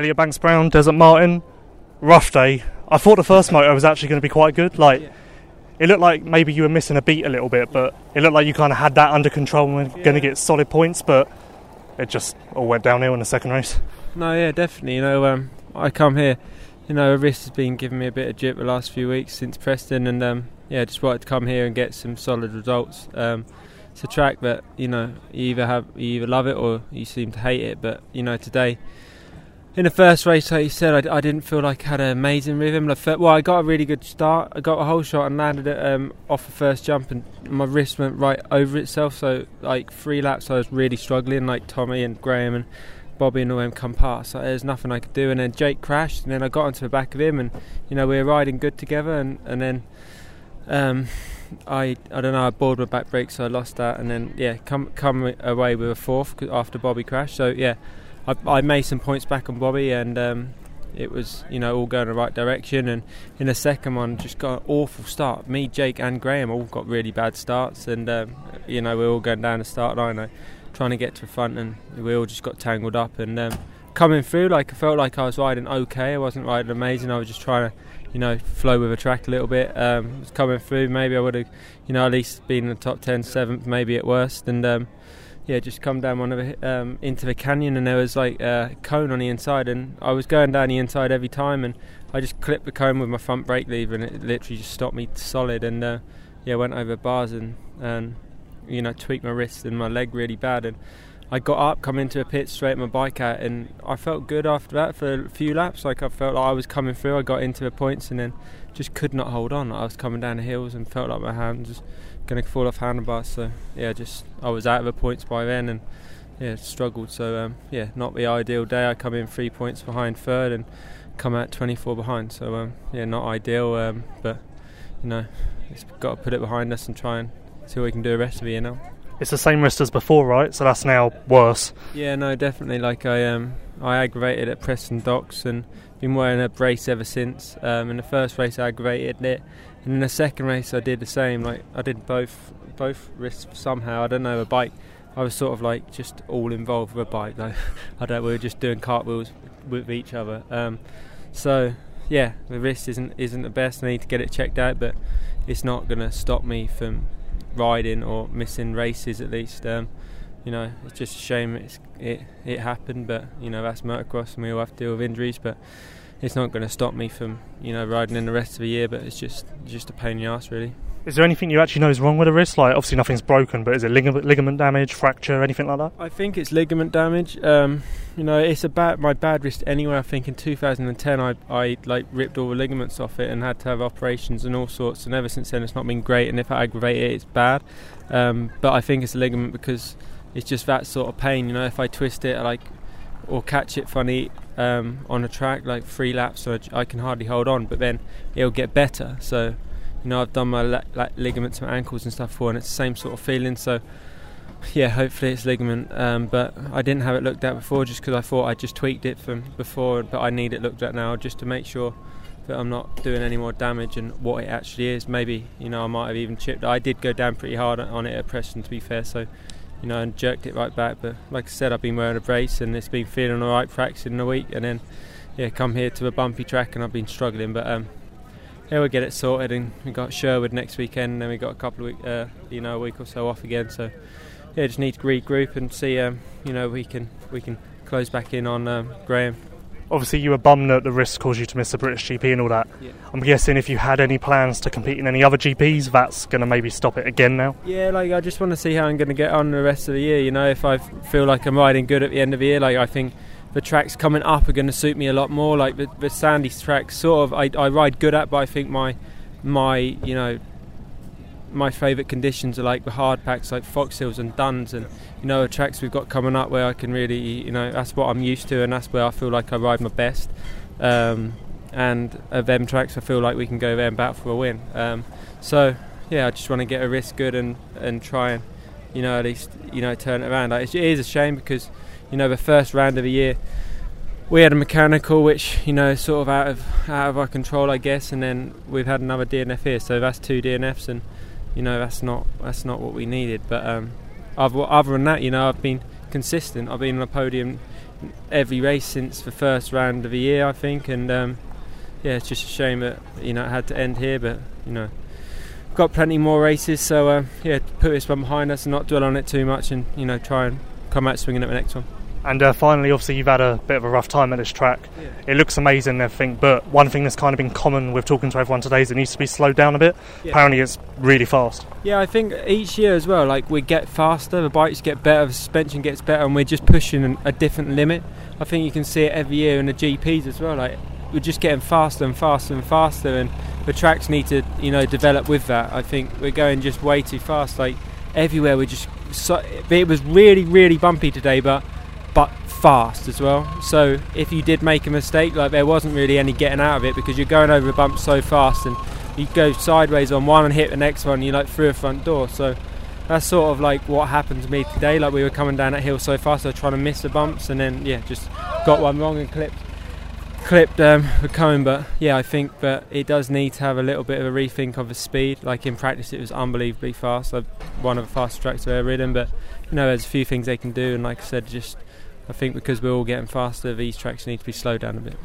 Elliott Banks-Browne, Desert Martin, rough day. I thought the first motor was actually going to be quite good. Like, Yeah. it looked like maybe you were missing a beat a little bit, but it looked like you kind of had that under control and were going to get solid points. But it just all went downhill in the second race. No, yeah, definitely. You know, um, I come here. You know, a wrist has been giving me a bit of jip the last few weeks since Preston, and um, yeah, just wanted to come here and get some solid results. Um, it's a track that you know you either have you either love it or you seem to hate it. But you know, today in the first race, like you said, I, I didn't feel like I had an amazing rhythm. Well, I got a really good start. I got a holeshot and landed it um, off the first jump, and my wrist went right over itself. So, like three laps, I was really struggling. Like Tommy and Graham and Bobby and all them come past. So there's nothing I could do. And then Jake crashed, and then I got onto the back of him, and you know we were riding good together. And and then um, I I don't know I bored my back brake, so I lost that. And then yeah, come come away with a fourth after Bobby crashed. So yeah, I, I made some points back on Bobby, and um, it was you know all going the right direction. And in the second one, just got an awful start. Me, Jake, and Graham all got really bad starts, and um, you know we're all going down the start line, trying to get to the front, and we all just got tangled up. And um, coming through, like I felt like I was riding okay. I wasn't riding amazing. I was just trying to. You know, flow with the track a little bit. Um, was coming through. Maybe I would have, you know, at least been in the top 10, seventh, maybe at worst. And um, yeah, just come down one of the, um, into the canyon, and there was like a cone on the inside, and I was going down the inside every time, and I just clipped the cone with my front brake lever, and it literally just stopped me solid, and uh, yeah, went over bars and and you know tweaked my wrist and my leg really bad, and I got up, come into a pit, straight my bike out, and I felt good after that for a few laps. Like I felt like I was coming through. I got into the points, and then just could not hold on. I was coming down the hills and felt like my hands was going to fall off handlebars. So yeah, just I was out of the points by then, and yeah, struggled. So um, yeah, not the ideal day. I come in three points behind third and come out 24 behind. So um, yeah, not ideal. Um, but you know, it's got to put it behind us and try and see what we can do the rest of the year now. It's the same wrist as before, right? So that's now worse. Yeah, no, definitely. Like I um, I aggravated at Preston Docks and been wearing a brace ever since. Um, in the first race, I aggravated it, and in the second race, I did the same. Like I did both both wrists somehow. I don't know. A bike. I was sort of like just all involved with a bike. Like I don't. We were just doing cartwheels with each other. Um, so yeah, the wrist isn't isn't the best. I need to get it checked out, but it's not going to stop me from riding or missing races at least. Um, you know, it's just a shame it's, it it happened, but you know that's motocross and we all have to deal with injuries. But it's not going to stop me from you know riding in the rest of the year. But it's just just a pain in the ass, really. Is there anything you actually know is wrong with the wrist? Like, obviously nothing's broken, but is it ligament, ligament damage, fracture, anything like that? I think it's ligament damage. Um, you know, it's about my bad wrist anyway. I think in 2010 I I like ripped all the ligaments off it and had to have operations and all sorts. And ever since then it's not been great. And if I aggravate it, it's bad. Um, but I think it's a ligament because it's just that sort of pain. You know, if I twist it, like or catch it funny um, on a track like three laps, so I can hardly hold on. But then it'll get better. So you know, I've done my la- like ligaments and ankles and stuff before, and it's the same sort of feeling. So yeah, hopefully it's ligament. Um, but I didn't have it looked at before just because I thought I just tweaked it from before, but I need it looked at now just to make sure that I'm not doing any more damage and what it actually is. Maybe you know I might have even chipped. I did go down pretty hard on it at Preston, to be fair. So you know, and jerked it right back. But like I said, I've been wearing a brace and it's been feeling all right practicing in a week, and then yeah, come here to a bumpy track and I've been struggling. But um, yeah, we'll get it sorted. And we got Sherwood next weekend, and then we got a couple of week, uh, you know, a week or so off again. So yeah, just need to regroup and see, um, you know, we can we can close back in on um, Graham. Obviously, you were bummed that the risk caused you to miss the British GP and all that. Yeah. I'm guessing if you had any plans to compete in any other GPs, that's going to maybe stop it again now. Yeah, like I just want to see how I'm going to get on the rest of the year. You know, if I feel like I'm riding good at the end of the year, like I think the tracks coming up are going to suit me a lot more. Like the, the Sandy's tracks, sort of, I, I ride good at, but I think my my you know my favourite conditions are like the hard packs, like Fox Hills and Duns, and you know the tracks we've got coming up where I can really, you know, that's what I'm used to, and that's where I feel like I ride my best. Um, and of them tracks, I feel like we can go there and bat for a win. Um, so yeah, I just want to get a wrist good and and try and you know at least you know turn it around. Like, it is a shame because you know the first round of the year we had a mechanical which you know sort of out of out of our control I guess and then we've had another DNF here so that's two DNFs and you know that's not that's not what we needed but um, other, other than that you know I've been consistent I've been on a podium every race since the first round of the year, I think, and um, yeah, it's just a shame that you know it had to end here, but you know. Got plenty more races, so uh, yeah, put this one behind us and not dwell on it too much, and you know try and come out swinging at the next one. And uh, finally, obviously, you've had a bit of a rough time at this track. Yeah. It looks amazing and everything, but one thing that's kind of been common with talking to everyone today is it needs to be slowed down a bit. Yeah. Apparently, it's really fast. Yeah, I think each year as well, like we get faster, the bikes get better, the suspension gets better, and we're just pushing a different limit. I think you can see it every year in the GPs as well. Like we're just getting faster and faster and faster, and the tracks need to, you know, develop with that. I think we're going just way too fast. Like everywhere, we're just. So, it was really, really bumpy today, but but fast as well. So if you did make a mistake, like there wasn't really any getting out of it because you're going over a bump so fast and you go sideways on one and hit the next one, you're like through a front door. So that's sort of like what happened to me today. Like we were coming down that hill so fast, I was trying to miss the bumps and then yeah, just got one wrong and clipped clipped um, the cone. But yeah, I think that it does need to have a little bit of a rethink of the speed. Like in practice, it was unbelievably fast. Like one of the fastest tracks I've ever ridden. But you know, there's a few things they can do, and like I said, just I think because we're all getting faster, these tracks need to be slowed down a bit.